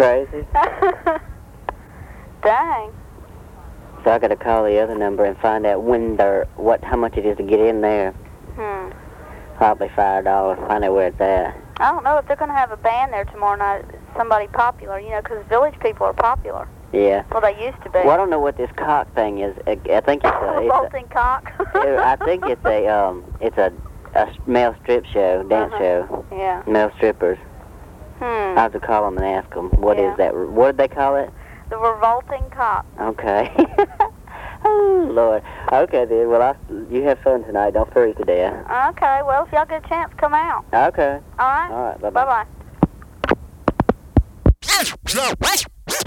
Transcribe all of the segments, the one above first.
crazy? Dang. So I got to call the other number and find out when they're what how much it is to get in there. Hmm. Probably five dollars. Find out where it's at. I don't know if they're going to have a band there tomorrow night. Somebody popular, you know, 'cause village people are popular. Yeah. Well, they used to be. Well, I don't know what this cock thing is. I, I think it's a. It's Bolting cock. a I think it's a um. It's a a male strip show, dance Uh-huh. show, yeah. male strippers. Hmm. I have to call them and ask them what is Yeah. that. What did they call it? The Revolting Cock. Okay. oh Lord. Okay then. Well, I, you have fun tonight. Don't freeze to death. Okay. Well, if y'all get a chance, come out. Okay. All right. All right. Bye Bye bye. bye.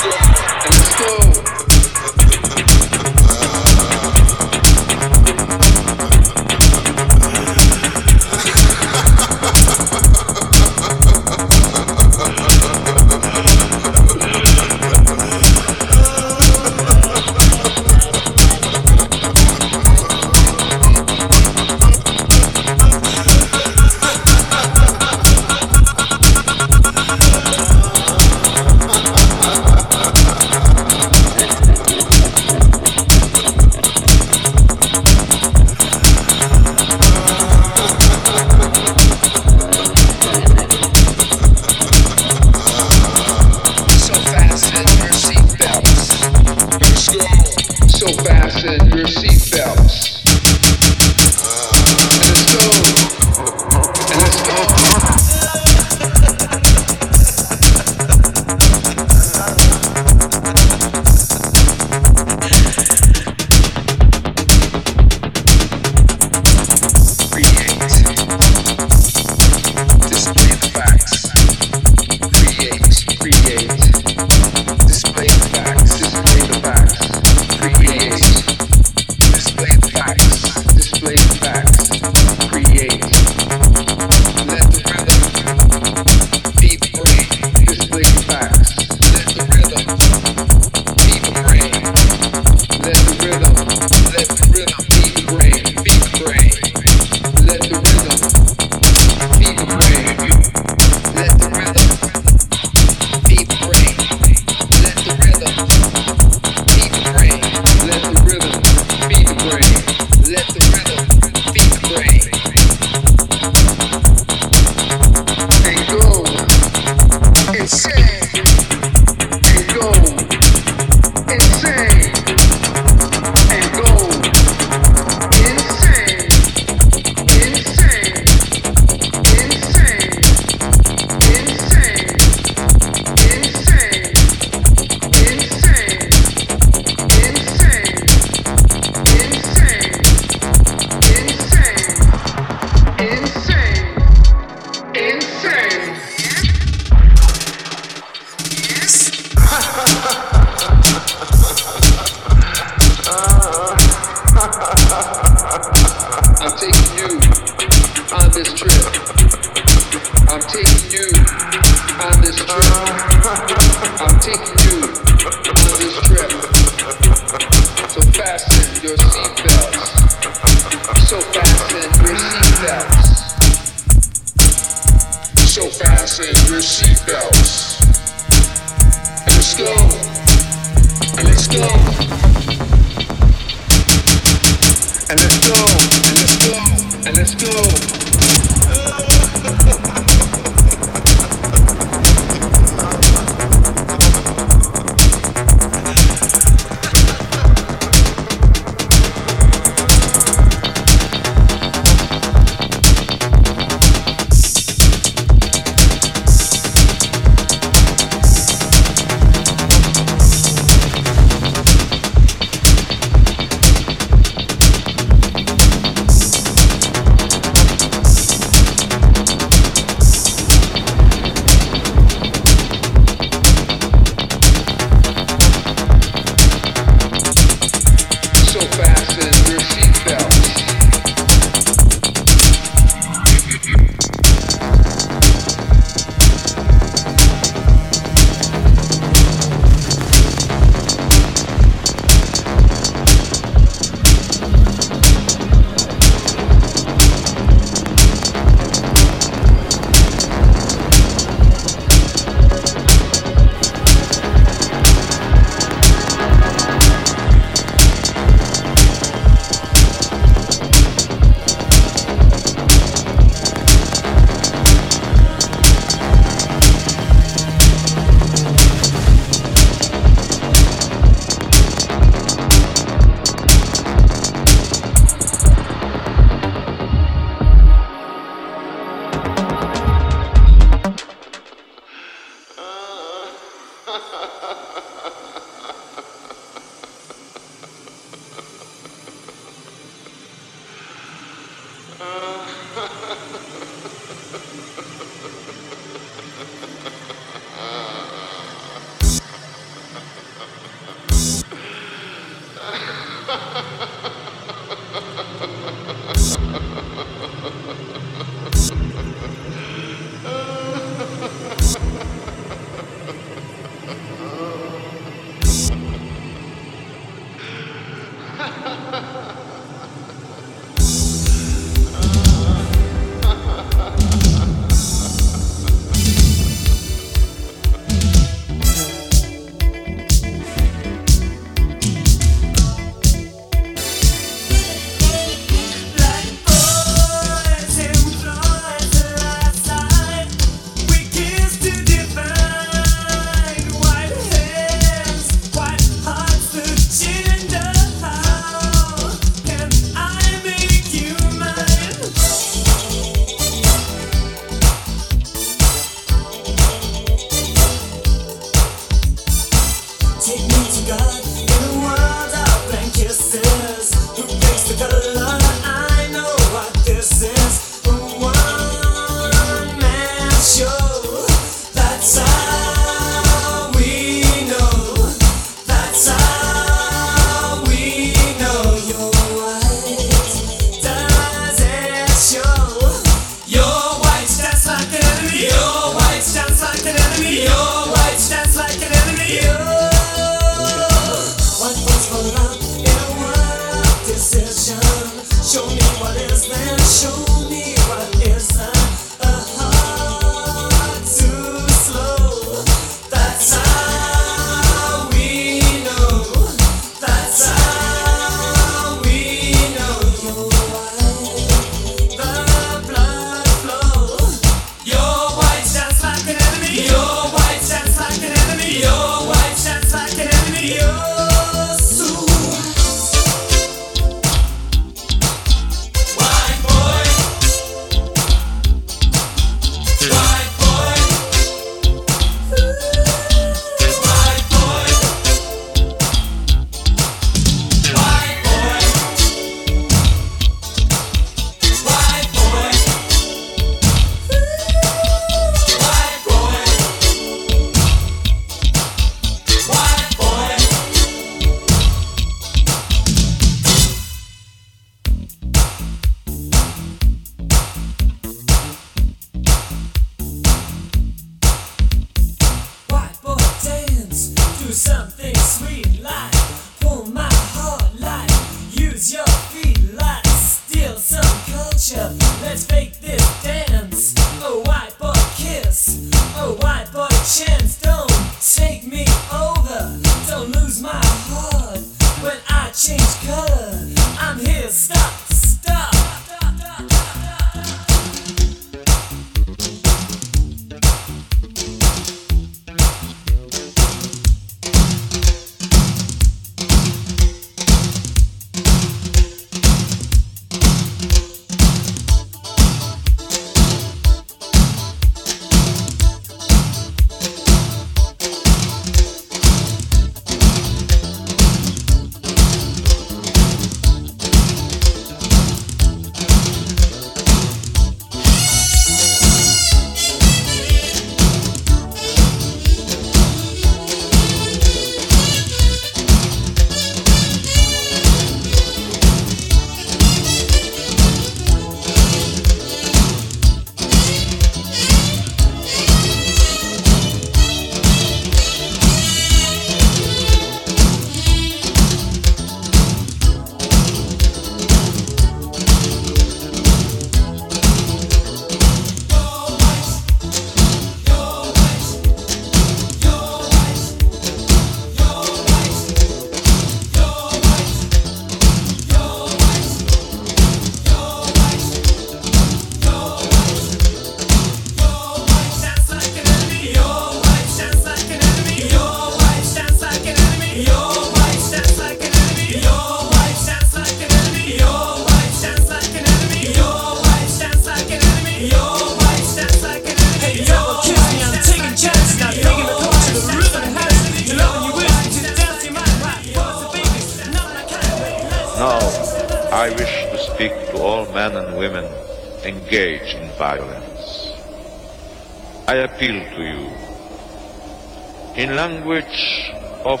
In language of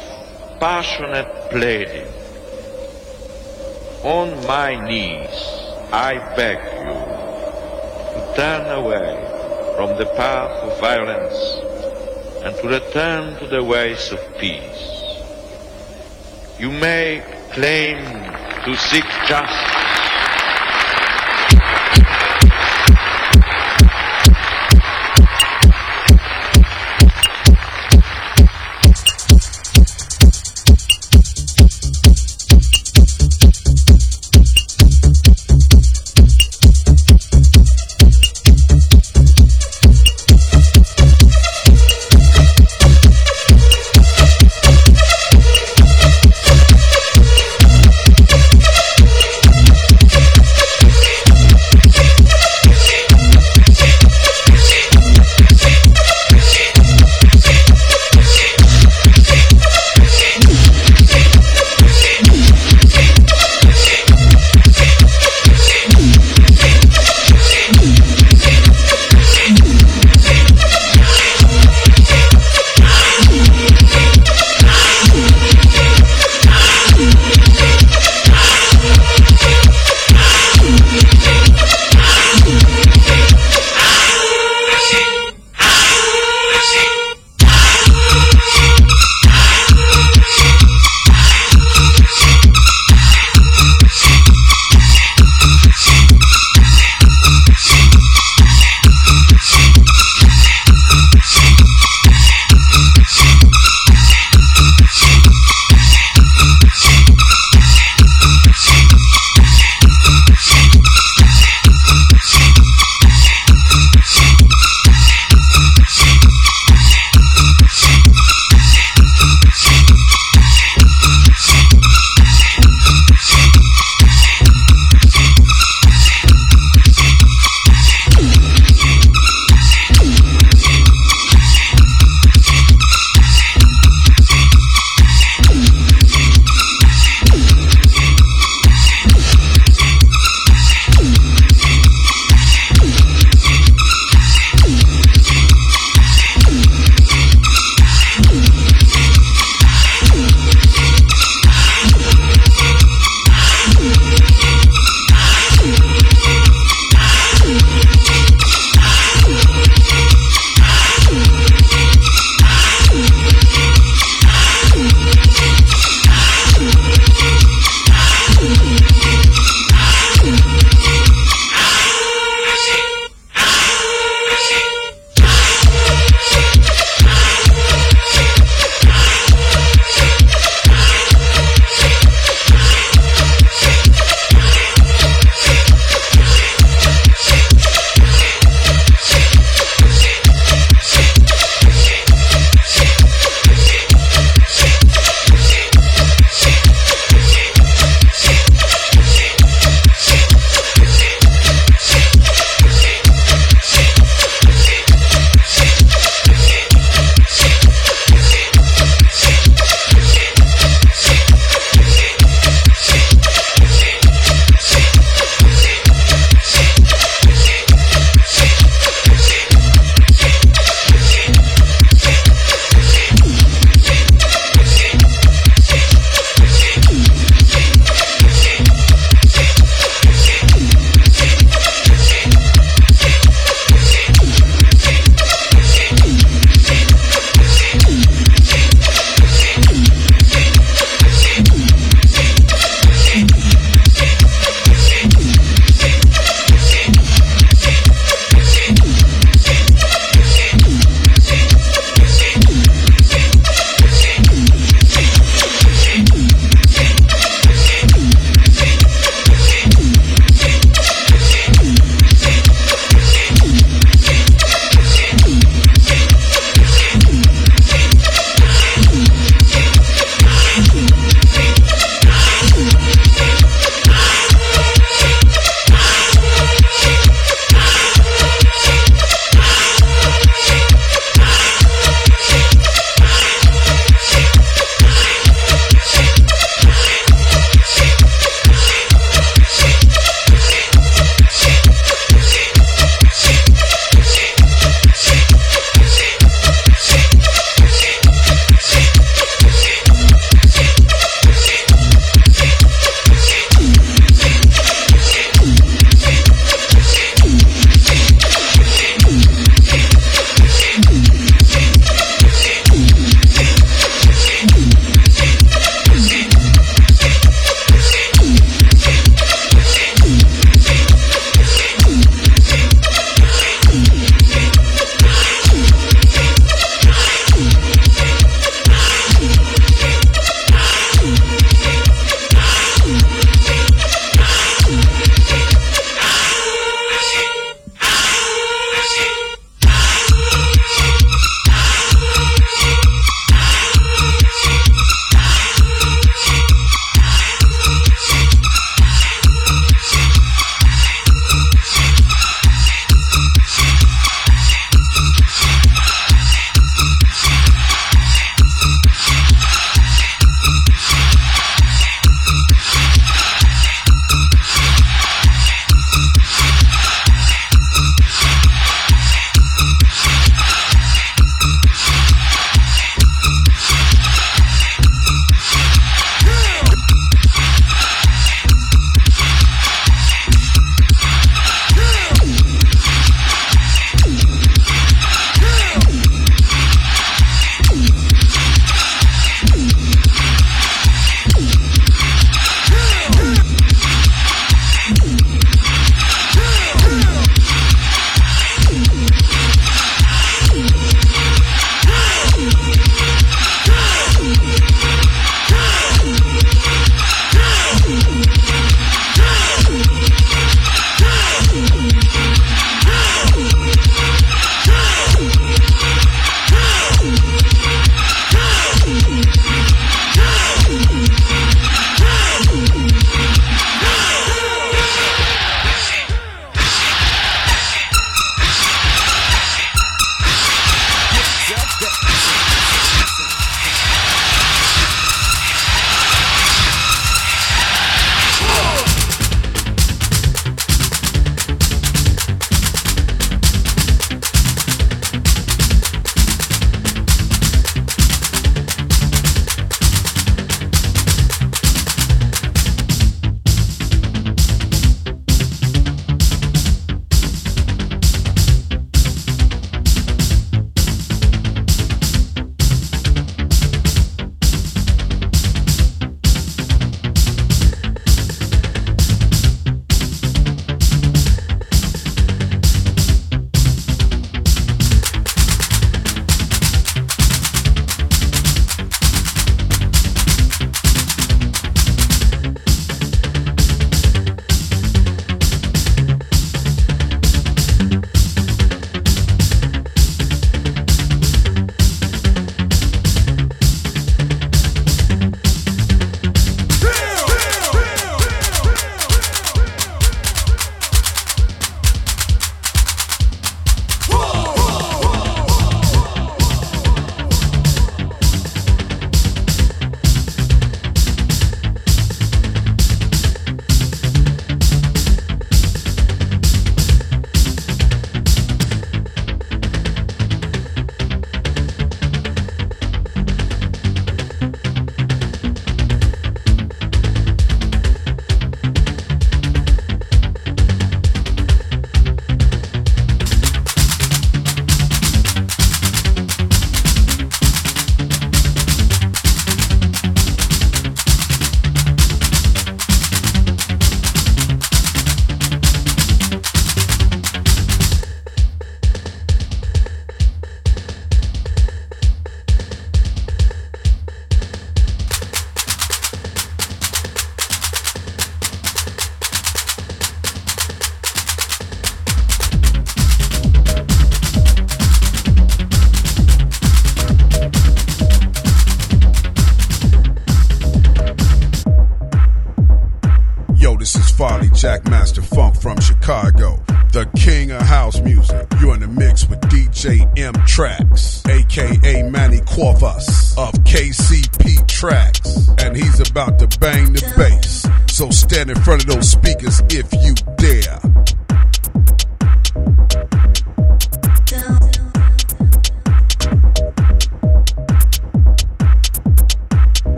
passionate pleading. On my knees, I beg you to turn away from the path of violence and to return to the ways of peace. You may claim to seek justice.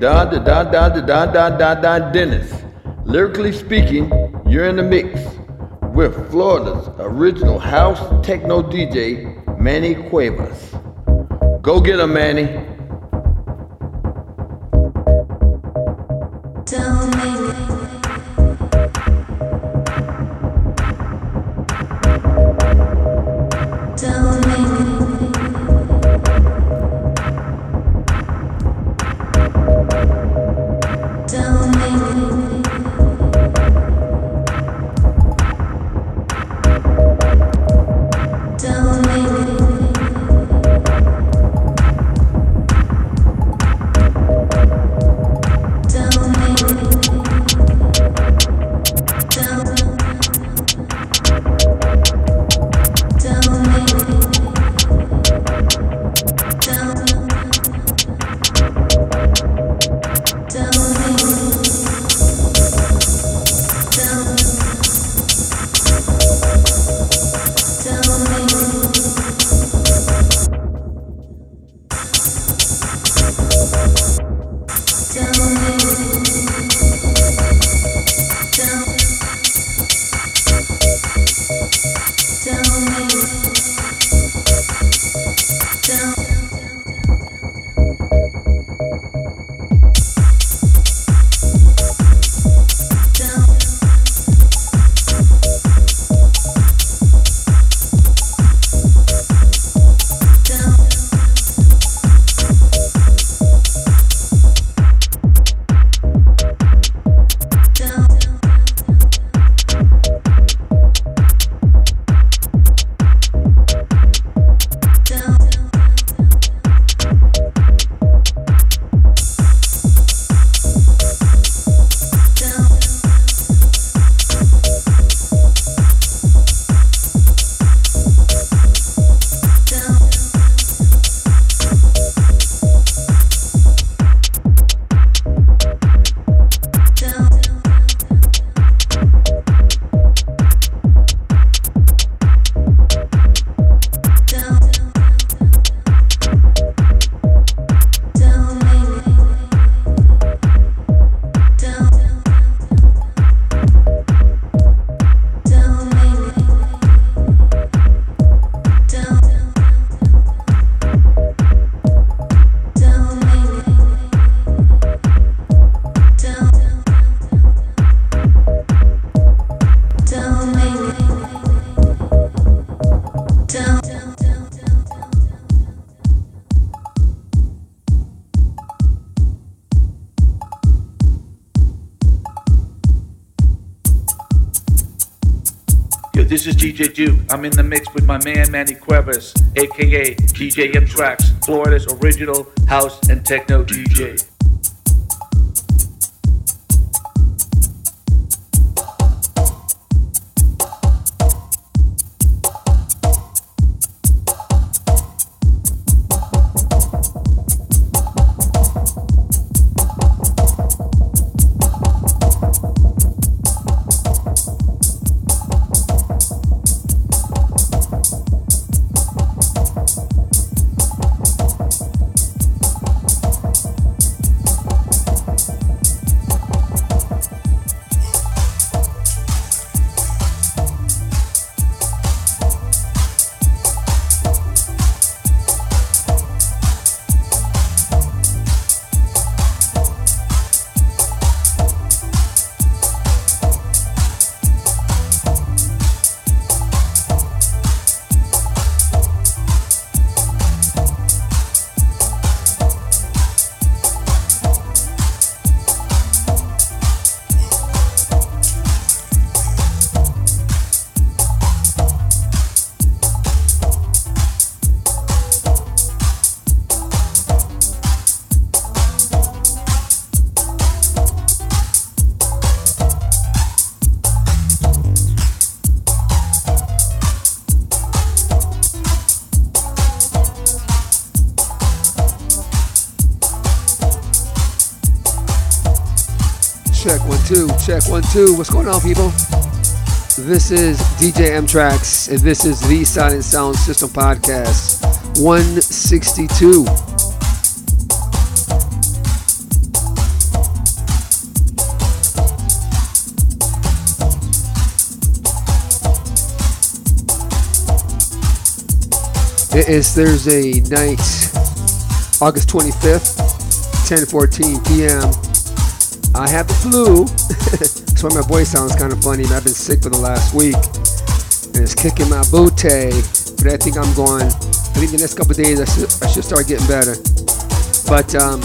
Don Don Don Don Don Don Don Don Dennis. Lyrically speaking, you're in the mix with Florida's original house techno DJ, Manny Cuevas. Go get him, Manny. DJ Duke. I'm in the mix with my man Manny Cuevas, aka DJ M-TRAXXX, Florida's original house and techno DJ. Check one two. What's going on, people? This is DJ M-TRAXXX, and this is the Silent Sound System Podcast 162. It is Thursday night, August 25th, 10:14 p.m. I have the flu. That's why my voice sounds kind of funny. I've been sick for the last week, and it's kicking my booty. But I think I'm going. I think the next couple days I should, I should start getting better. But um,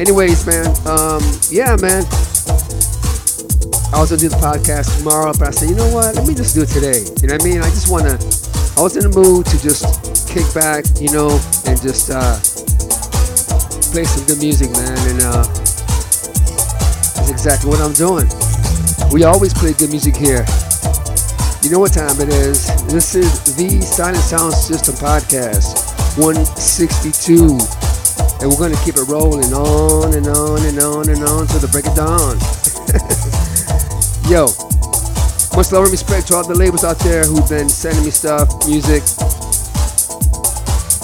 anyways, man. Um, yeah, man. I was gonna do the podcast tomorrow, but I said, you know what? Let me just do it today. You know what I mean? I just wanna. I was in the mood to just kick back, you know, and just uh, play some good music, man. And uh, exactly what I'm doing. We always play good music here. You know what time it is. This is the Silent Sound System Podcast 162. And we're going to keep it rolling on and on and on and on till the break of dawn. Yo, much love and respect to all the labels out there who've been sending me stuff, music,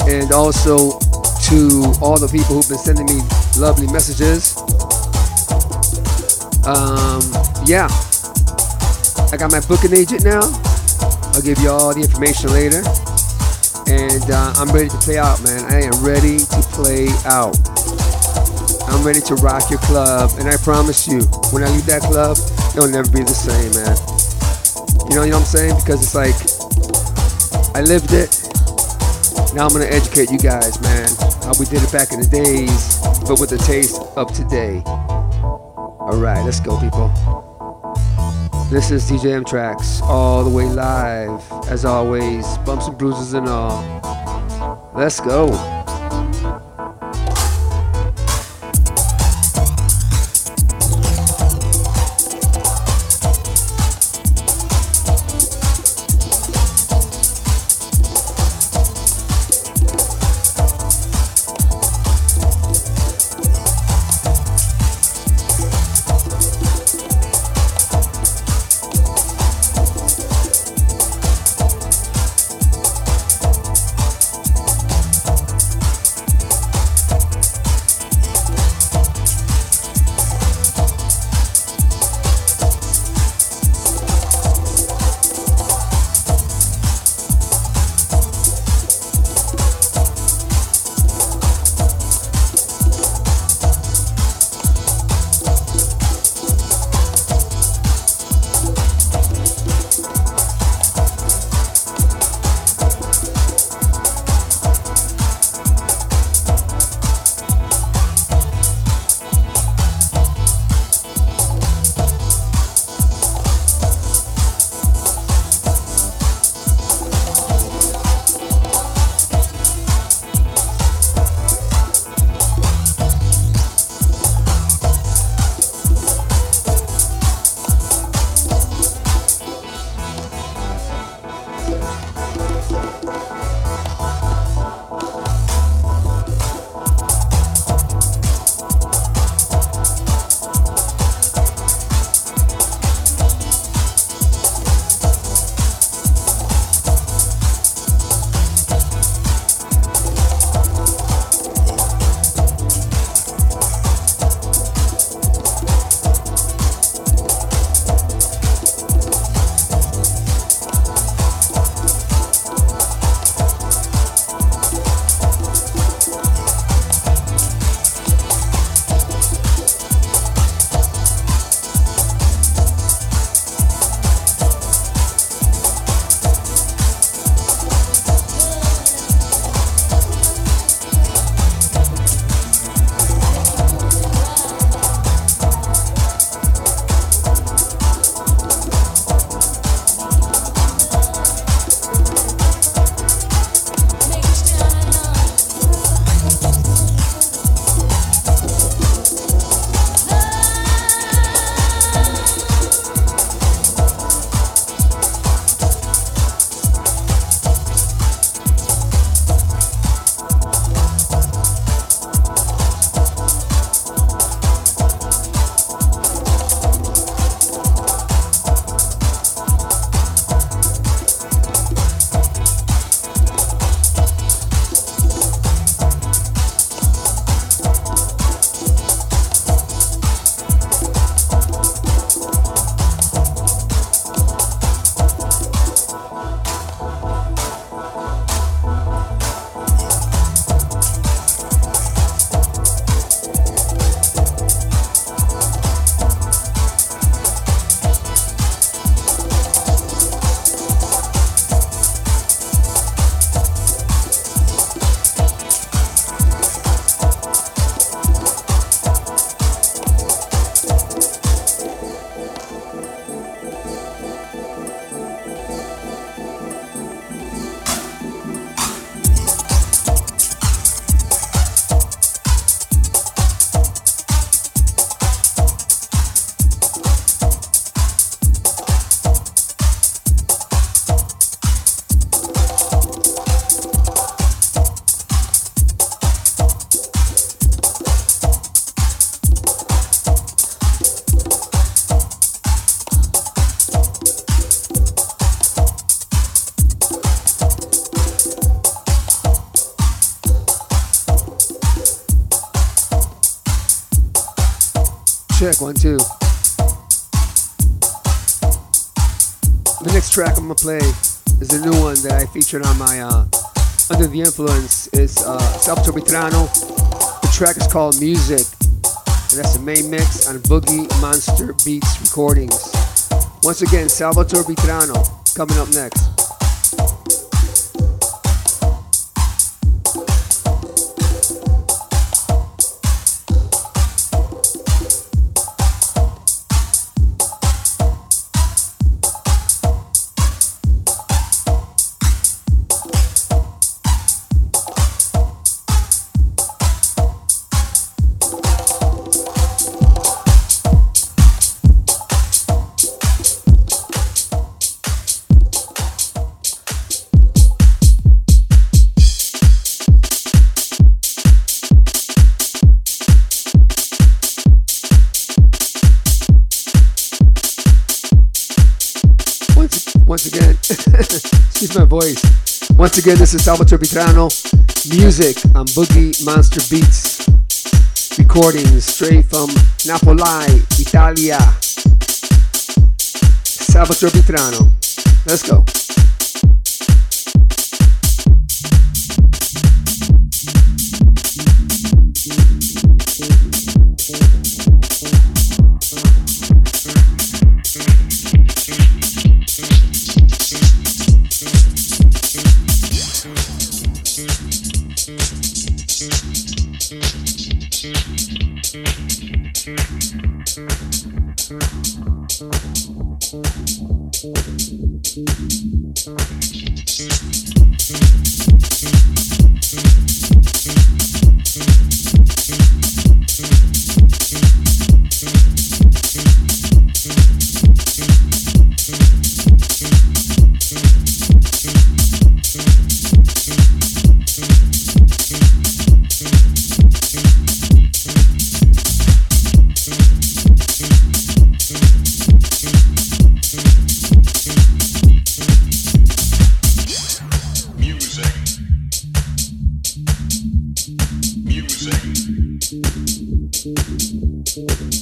and also to all the people who've been sending me lovely messages. Um, yeah. I got my booking agent now. I'll give you all the information later. And uh, I'm ready to play out, man. I am ready to play out. I'm ready to rock your club. And I promise you, when I leave that club, it'll never be the same, man. You know, you know what I'm saying? Because it's like, I lived it. Now I'm gonna educate you guys, man. How we did it back in the days, but with the taste of today. Alright, let's go, people. This is DJ M-TRAXXX, all the way live, as always, bumps and bruises and all. Let's go. Featured on my uh, Under the Influence. is uh, Salvatore Vitrano. The track is called Music, and that's the main mix on Boogie Monster Beats Recordings. Once again, Salvatore Vitrano coming up next. Once again, this is Salvatore Vitrano. Music on Boogie Monster Beats. Recordings straight from Napoli, Italia. Salvatore Vitrano. Let's go. Oh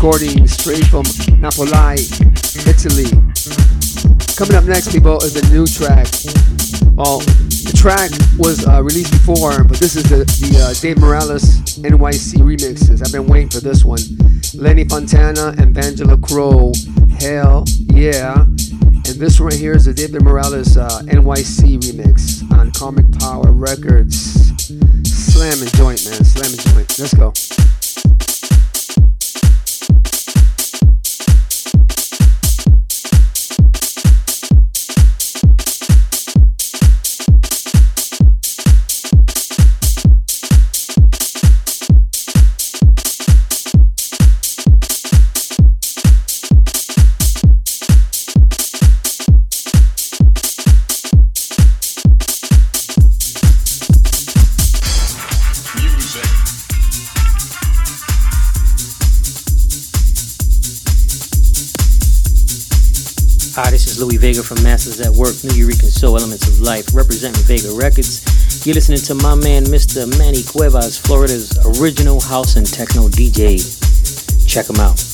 recording straight from Napoli, Italy. Coming up next, people, is a new track. Well, the track was uh, released before, but this is the, the uh, Dave Morales NYC remixes. I've been waiting for this one. Lenny Fontana and Vangela Crowe. Hell yeah. And this one right here is the David Morales uh, NYC remix on Karmic Power Records. Slamming joint, man. Slamming joint. Let's go. Hi, this is Louie Vega from Masters at Work, Nuyorican Soul Elements of Life, representing Vega Records. You're listening to my man, Mr. Manny Cuevas, Florida's original house and techno DJ. Check him out.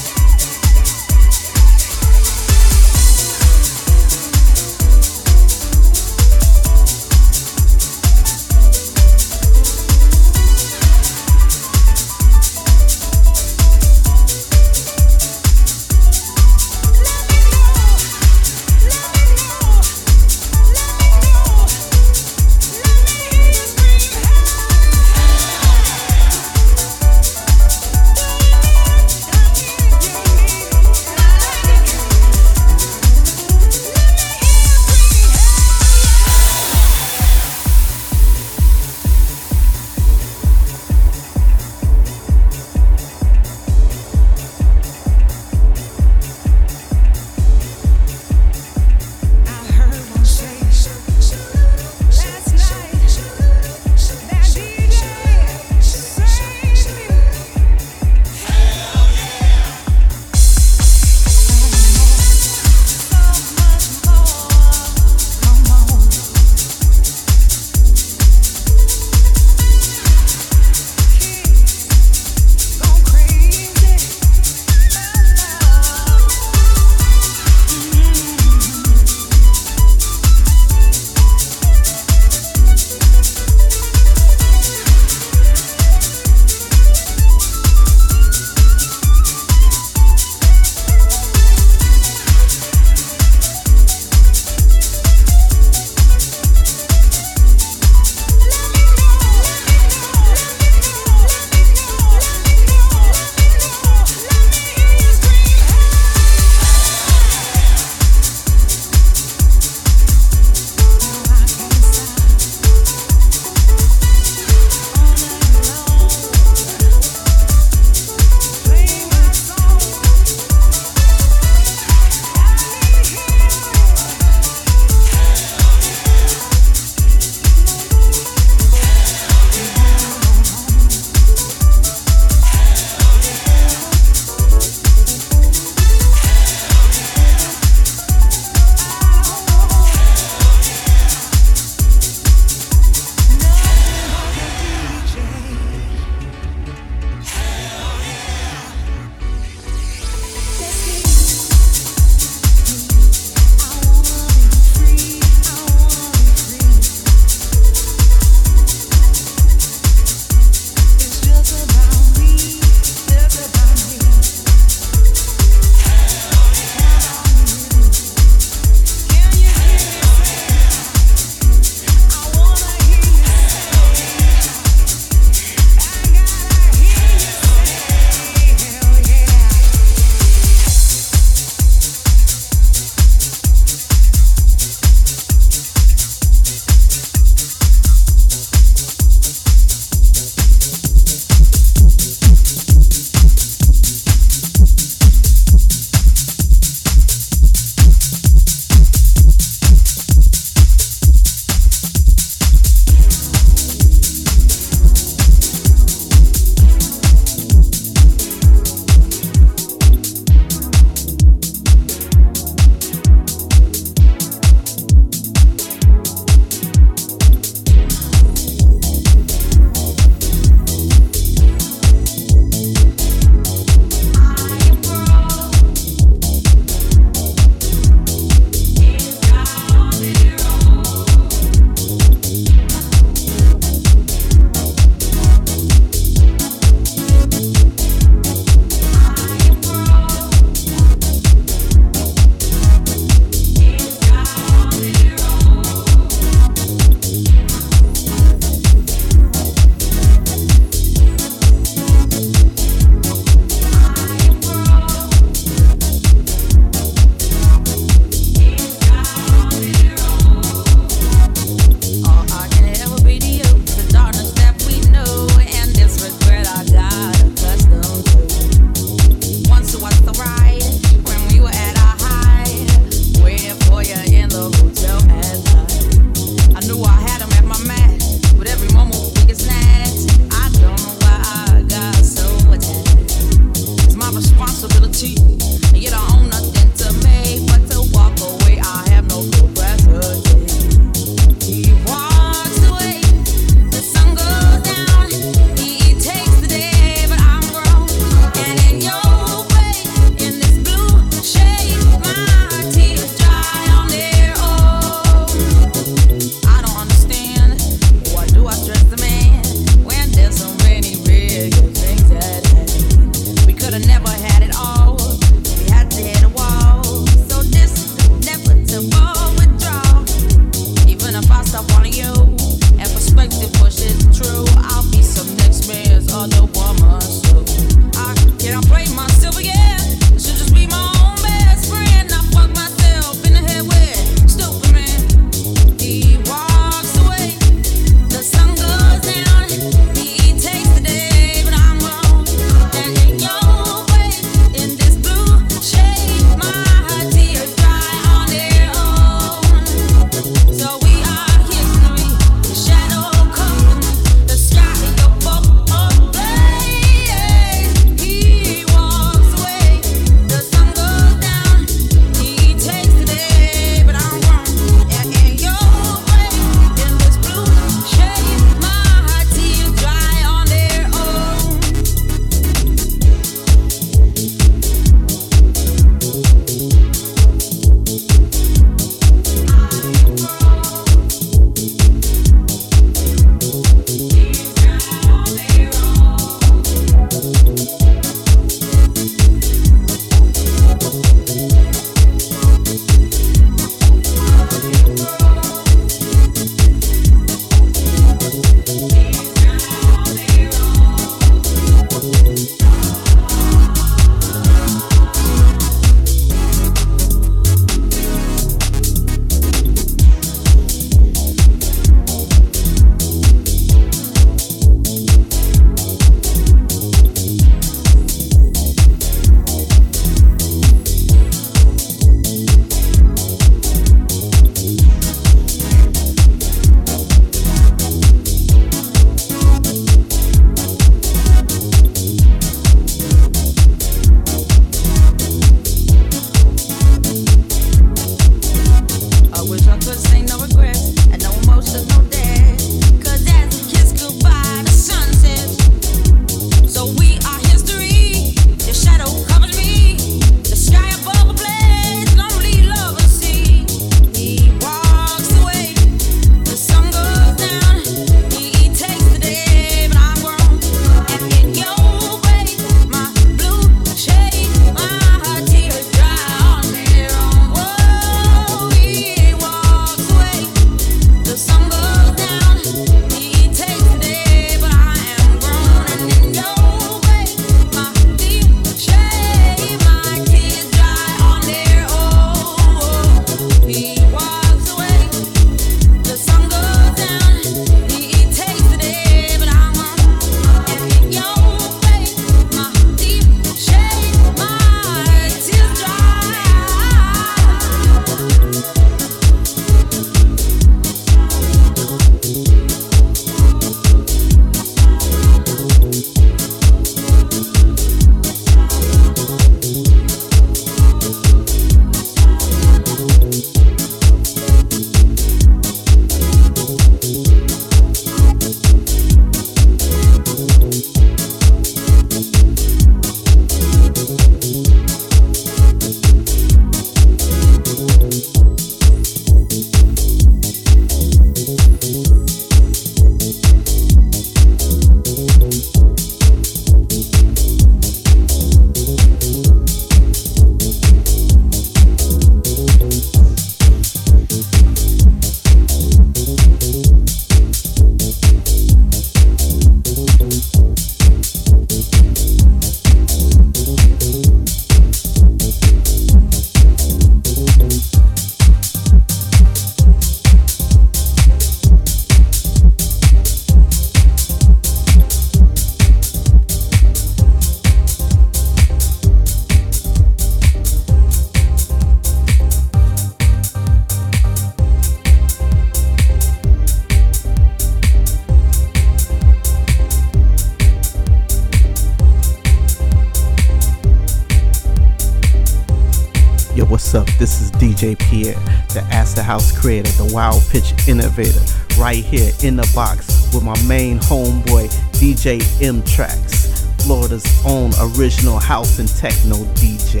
Pitch innovator, right here in the box with my main homeboy, DJ M-TRAXXX, Florida's own original house and techno DJ.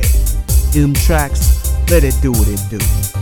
M-TRAXXX, let it do what it do.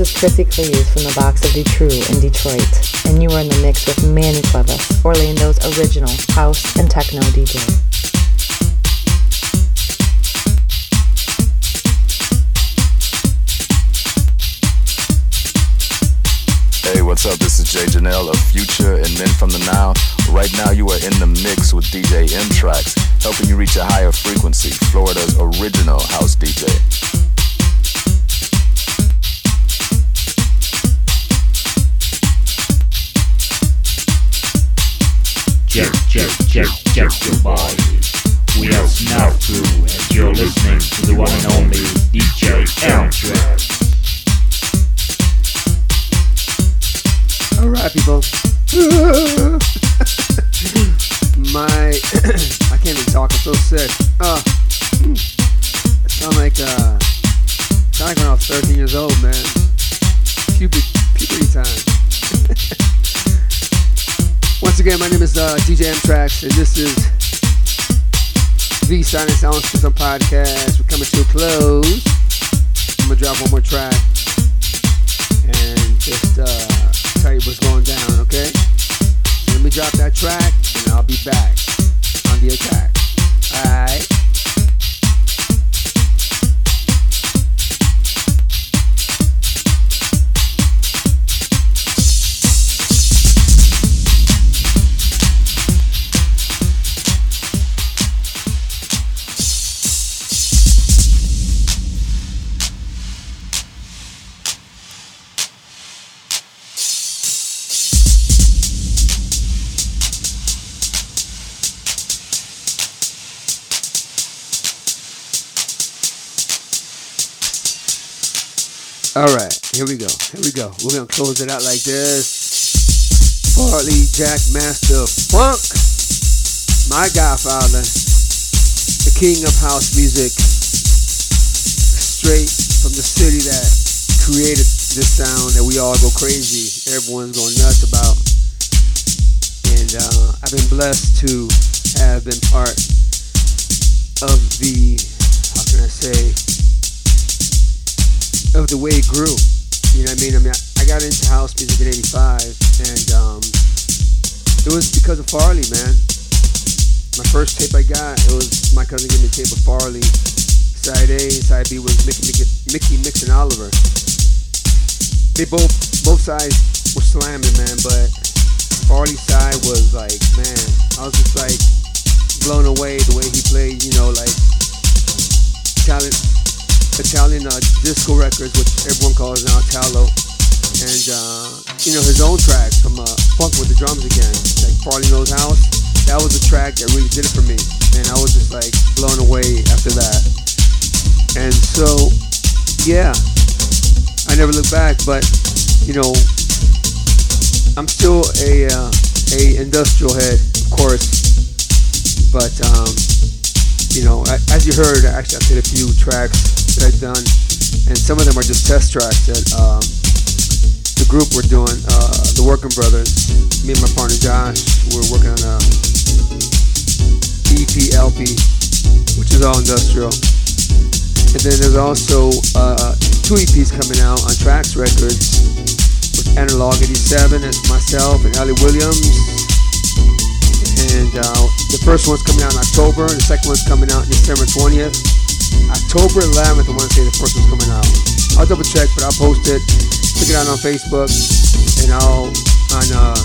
Is Chrissy Cleves from the Box of Detroit in Detroit, and you are in the mix with Manny Cuevas, Orlando's original house and techno DJ. Hey, what's up? This is Jay Janelle of Future and Men from the Now. Right now, you are in the mix with DJ M-TRAXXX, helping you reach a higher frequency. Florida's original house DJ. Check, check, check, check your body. We are Snap Crew, and you're listening to the one and only DJ M-TRAXXX. All right, people. My, I can't even talk. I'm so sick. Uh, I sound like uh, sound like when I was 13 years old, man. Puberty, puberty time. Once again, my name is uh, DJ Tracks, and this is the Silent Sound System podcast. We're coming to a close. I'm gonna drop one more track and just uh, tell you what's going down, okay? Let me drop that track, and I'll be back on the attack. Alright? All right, here we go. Here we go. We're gonna close it out like this. Farley Jack Master Funk, my godfather, the king of house music, straight from the city that created this sound that we all go crazy. Everyone's going nuts about. And uh, I've been blessed to have been part of the, how can I say, of the way it grew. You know what I mean? I mean, I got into house music in '85, and um, it was because of Farley, man. My first tape I got, it was my cousin gave me a tape of Farley. Side A, side B was Mickey, Mickey, Mickey Mixin' Oliver. They both, both sides were slamming, man, but Farley's side was like, man, I was just like blown away the way he played, you know, like talent Italian uh, disco records, which everyone calls now Italo, and uh, you know his own tracks from uh, Funkin' with the Drums again, like Farley Knows House. That was a track that really did it for me, and I was just like blown away after that. And so, yeah, I never look back, but you know, I'm still a uh, a industrial head, of course, but um, you know, as you heard, actually I played a few tracks that I've done, and some of them are just test tracks that um, the group were doing. Uh, the Werkin' Brother'z, me and my partner Josh, were working on a EP LP, which is all industrial. And then there's also uh, two EPs coming out on Trax Records with Analog 87. It's myself and Ellie Williams. And uh, the first one's coming out in October. And the second one's coming out in December 20th. October 11th, I want to say the first one's coming out. I'll double check, but I'll post it. Check it out on Facebook. And I'll, on uh,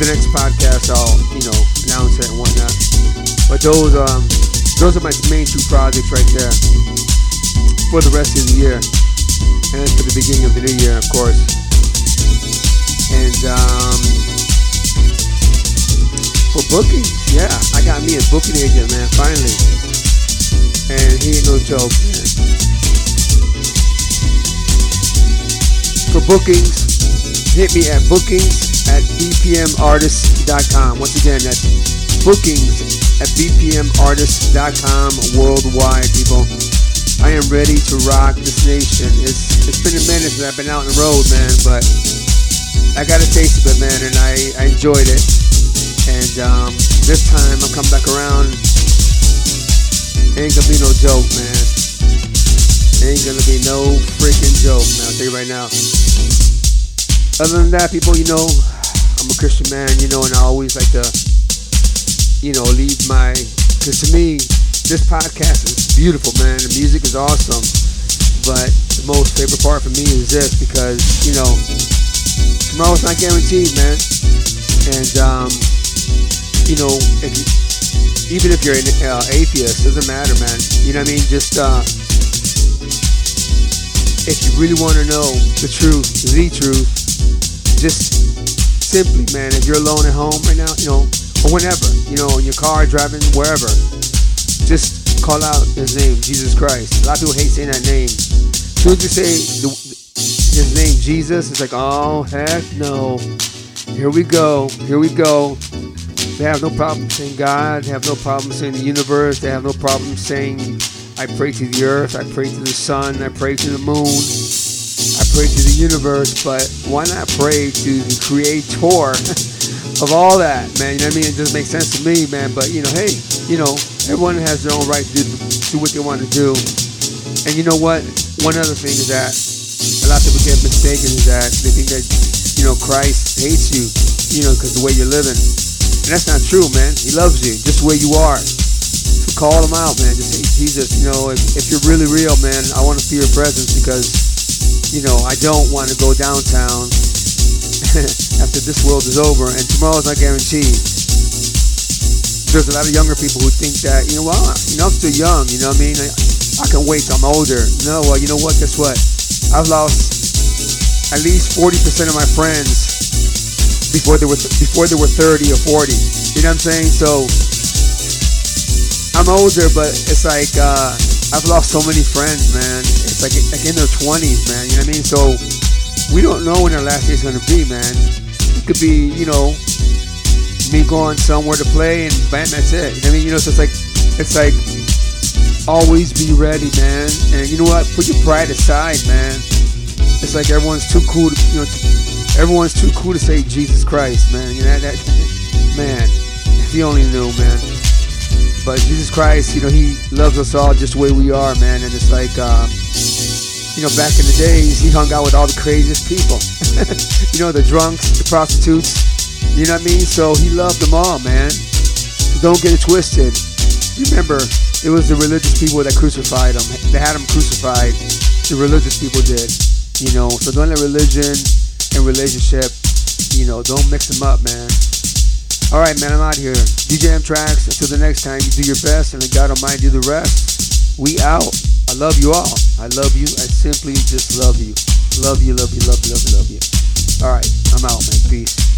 the next podcast, I'll, you know, announce it and whatnot. But those, um, those are my main two projects right there for the rest of the year and for the beginning of the new year, of course. And um, for booking, yeah, I got me a booking agent, man, finally. And he ain't no joke, man. For bookings, hit me at bookings at bpmartist.com. Once again, that's bookings at bpmartist.com worldwide, people. I am ready to rock this nation. It's it's been a minute since I've been out on the road, man, but I got a taste of it, man, and I, I enjoyed it. And um, this time I'm coming back around. Ain't gonna be no joke, man. Ain't gonna be no freaking joke, man. I'll tell you right now. Other than that, people, you know, I'm a Christian man, you know, and I always like to, you know, leave my, because to me, this podcast is beautiful, man. The music is awesome. But the most favorite part for me is this because, you know, tomorrow's not guaranteed, man. And, um, you know, if you, even if you're an uh, atheist, doesn't matter, man. You know what I mean? Just, uh, if you really want to know the truth, the truth, just simply, man, if you're alone at home right now, you know, or whenever, you know, in your car, driving, wherever, just call out his name, Jesus Christ. A lot of people hate saying that name. As soon as you say the, his name, Jesus, it's like, oh, heck no. Here we go. Here we go. They have no problem saying God. They have no problem saying the universe. They have no problem saying, I pray to the earth. I pray to the sun. I pray to the moon. I pray to the universe. But why not pray to the creator of all that, man? You know what I mean? It just makes sense to me, man. But, you know, hey, you know, everyone has their own right to do, do what they want to do. And you know what? One other thing is that a lot of people get mistaken is that they think that, know, Christ hates you, you know, because the way you're living. And that's not true, man. He loves you just the way you are. So call him out, man. Just say, Jesus, you know, if, if you're really real, man, I want to feel your presence because, you know, I don't want to go downtown after this world is over and tomorrow's not guaranteed there's a lot of younger people who think that, you know, well, you know, I'm still young, you know what I mean? I, I can wait I'm older. No, well, you know what? Guess what? I've lost at least 40% of my friends before they were before they were 30 or 40. You know what I'm saying? So I'm older, but it's like uh, I've lost so many friends, man. It's like like in their 20s, man. You know what I mean? So we don't know when our last day is gonna be, man. It could be, you know, me going somewhere to play and bam, that's it. You know what I mean? You know, so it's like, it's like, always be ready, man. And you know what? Put your pride aside, man. It's like everyone's too cool to, you know, everyone's too cool to say Jesus Christ, man. You know, that, man, if you only knew, man. But Jesus Christ, you know, he loves us all just the way we are, man. And it's like, um, you know, back in the days, he hung out with all the craziest people. you know, the drunks, the prostitutes, you know what I mean? So he loved them all, man. Don't get it twisted. Remember, it was the religious people that crucified him. They had him crucified. The religious people did. You know, so don't let religion and relationship, you know, don't mix them up, man. All right, man, I'm out here. DJ M-TRAXXX. Until the next time, you do your best, and let God Almighty do the rest. We out. I love you all. I love you. I simply just love you. Love you, love you, love you, love you, love you. All right, I'm out, man. Peace.